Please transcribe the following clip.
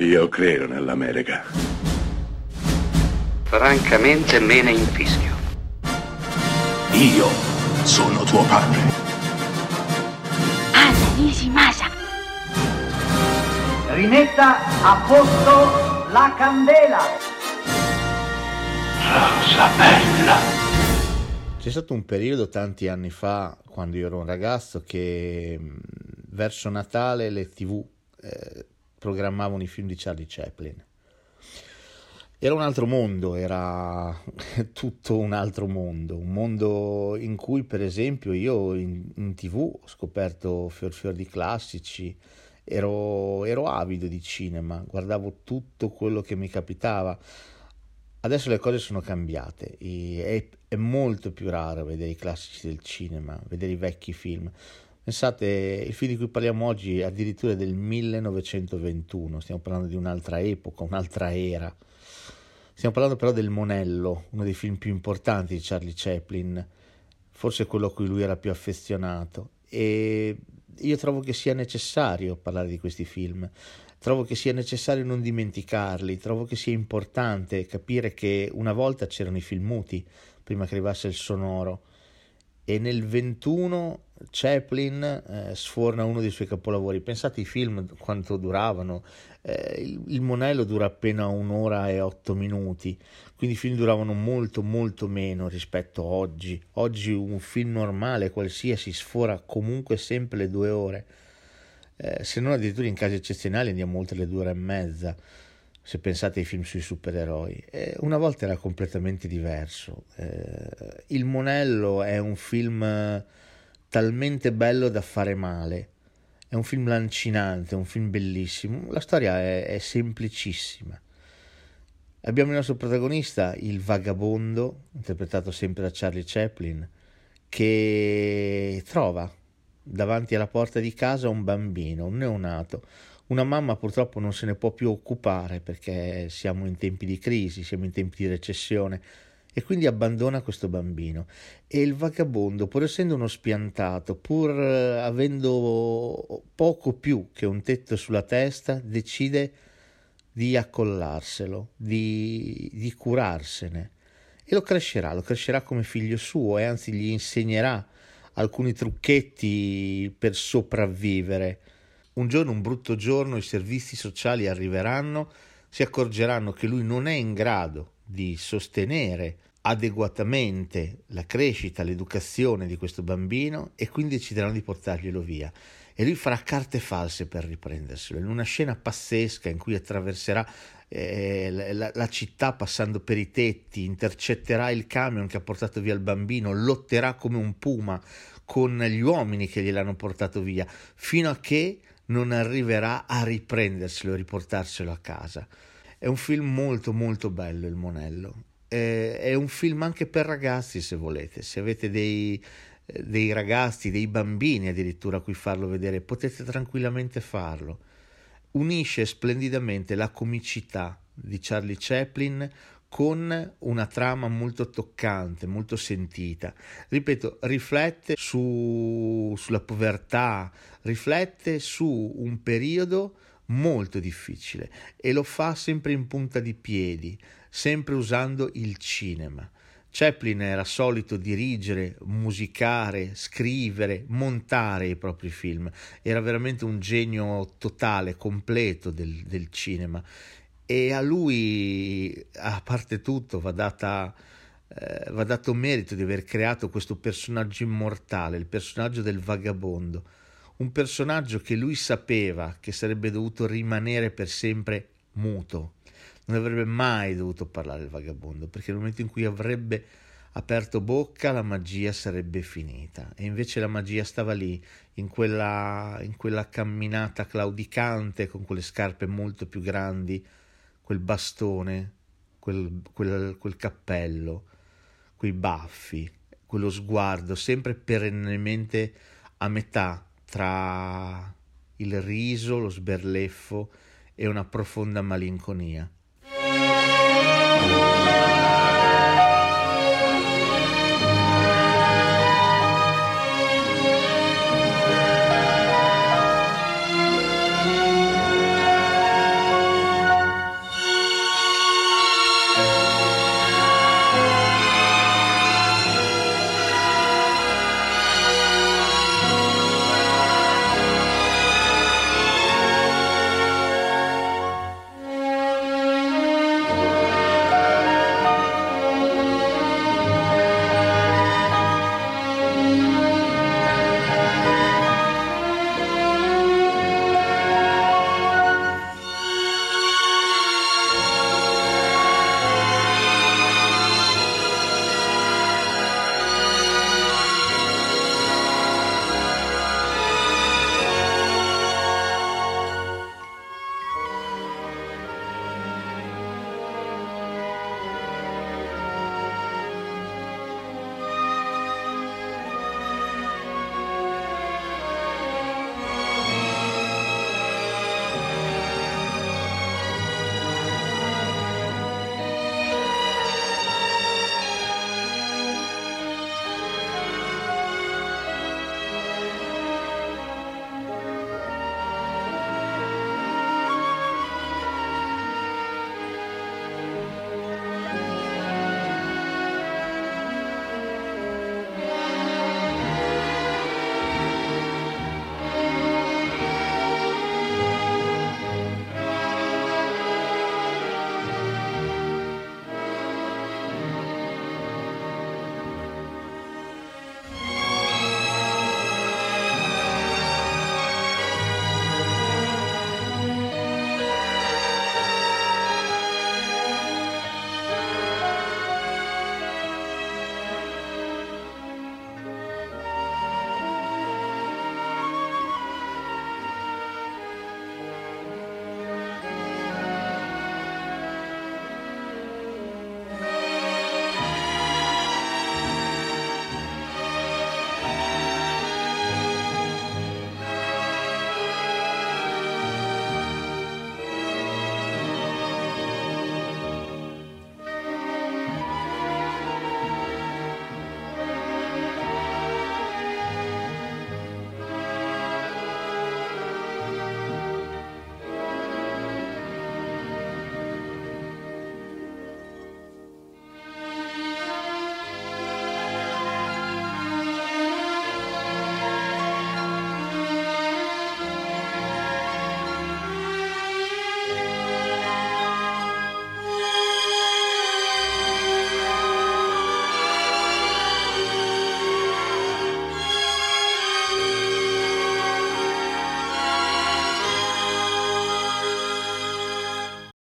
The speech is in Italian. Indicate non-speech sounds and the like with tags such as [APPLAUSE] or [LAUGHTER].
Io credo nell'America. Francamente me ne infischio. Io sono tuo padre. Anna Nishimasa. Rimetta a posto la candela. Rosa bella. C'è stato un periodo tanti anni fa, quando io ero un ragazzo, che mh, verso Natale le tv eh, programmavano i film di Charlie Chaplin. Era un altro mondo, era [LAUGHS] tutto un altro mondo, un mondo in cui per esempio io in, in tv ho scoperto fior fior di classici, ero, ero avido di cinema, guardavo tutto quello che mi capitava. Adesso le cose sono cambiate, è, è molto più raro vedere i classici del cinema, vedere i vecchi film. Pensate, il film di cui parliamo oggi è addirittura del 1921, stiamo parlando di un'altra epoca, un'altra era. Stiamo parlando però del Monello, uno dei film più importanti di Charlie Chaplin, forse quello a cui lui era più affezionato. E io trovo che sia necessario parlare di questi film, trovo che sia necessario non dimenticarli, trovo che sia importante capire che una volta c'erano i film muti prima che arrivasse il sonoro e nel 21 Chaplin eh, sforna uno dei suoi capolavori. Pensate ai film quanto duravano, eh, il, il, Monello dura appena un'ora e otto minuti, quindi i film duravano molto molto meno rispetto a oggi. Oggi un film normale qualsiasi sfora comunque sempre le due ore, eh, se non addirittura in casi eccezionali andiamo oltre le due ore e mezza se pensate ai film sui supereroi. Eh, una volta era completamente diverso. Eh, il Monello è un film talmente bello da fare male. È un film lancinante, un film bellissimo. La storia è, è semplicissima. Abbiamo il nostro protagonista, il vagabondo, interpretato sempre da Charlie Chaplin, che trova davanti alla porta di casa un bambino, un neonato, una mamma purtroppo non se ne può più occupare perché siamo in tempi di crisi, siamo in tempi di recessione e quindi abbandona questo bambino. E il vagabondo, pur essendo uno spiantato, pur eh, avendo poco più che un tetto sulla testa, decide di accollarselo, di, di curarsene e lo crescerà, lo crescerà come figlio suo e anzi gli insegnerà alcuni trucchetti per sopravvivere un giorno, un brutto giorno, i servizi sociali arriveranno, si accorgeranno che lui non è in grado di sostenere adeguatamente la crescita, l'educazione di questo bambino e quindi decideranno di portarglielo via. E lui farà carte false per riprenderselo, in una scena pazzesca in cui attraverserà eh, la, la, città passando per i tetti, intercetterà il camion che ha portato via il bambino, lotterà come un puma con gli uomini che gliel'hanno portato via, fino a che non arriverà a riprenderselo e riportarselo a casa. È un film molto molto bello il Monello. È, è un film anche per ragazzi se volete, se avete dei, dei ragazzi, dei bambini addirittura a cui farlo vedere, potete tranquillamente farlo. Unisce splendidamente la comicità di Charlie Chaplin con una trama molto toccante, molto sentita. Ripeto, riflette su, sulla povertà, riflette su un periodo molto difficile e lo fa sempre in punta di piedi, sempre usando il cinema. Chaplin era solito dirigere, musicare, scrivere, montare i propri film, era veramente un genio totale, completo del, del cinema. E a lui, a parte tutto, va, data, eh, va dato merito di aver creato questo personaggio immortale, il personaggio del vagabondo, un personaggio che lui sapeva che sarebbe dovuto rimanere per sempre muto, non avrebbe mai dovuto parlare il vagabondo, perché nel momento in cui avrebbe aperto bocca la magia sarebbe finita. E invece la magia stava lì in quella, in quella camminata claudicante con quelle scarpe molto più grandi quel bastone, quel, quel, quel cappello, quei baffi, quello sguardo sempre perennemente a metà tra il riso, lo sberleffo e una profonda malinconia.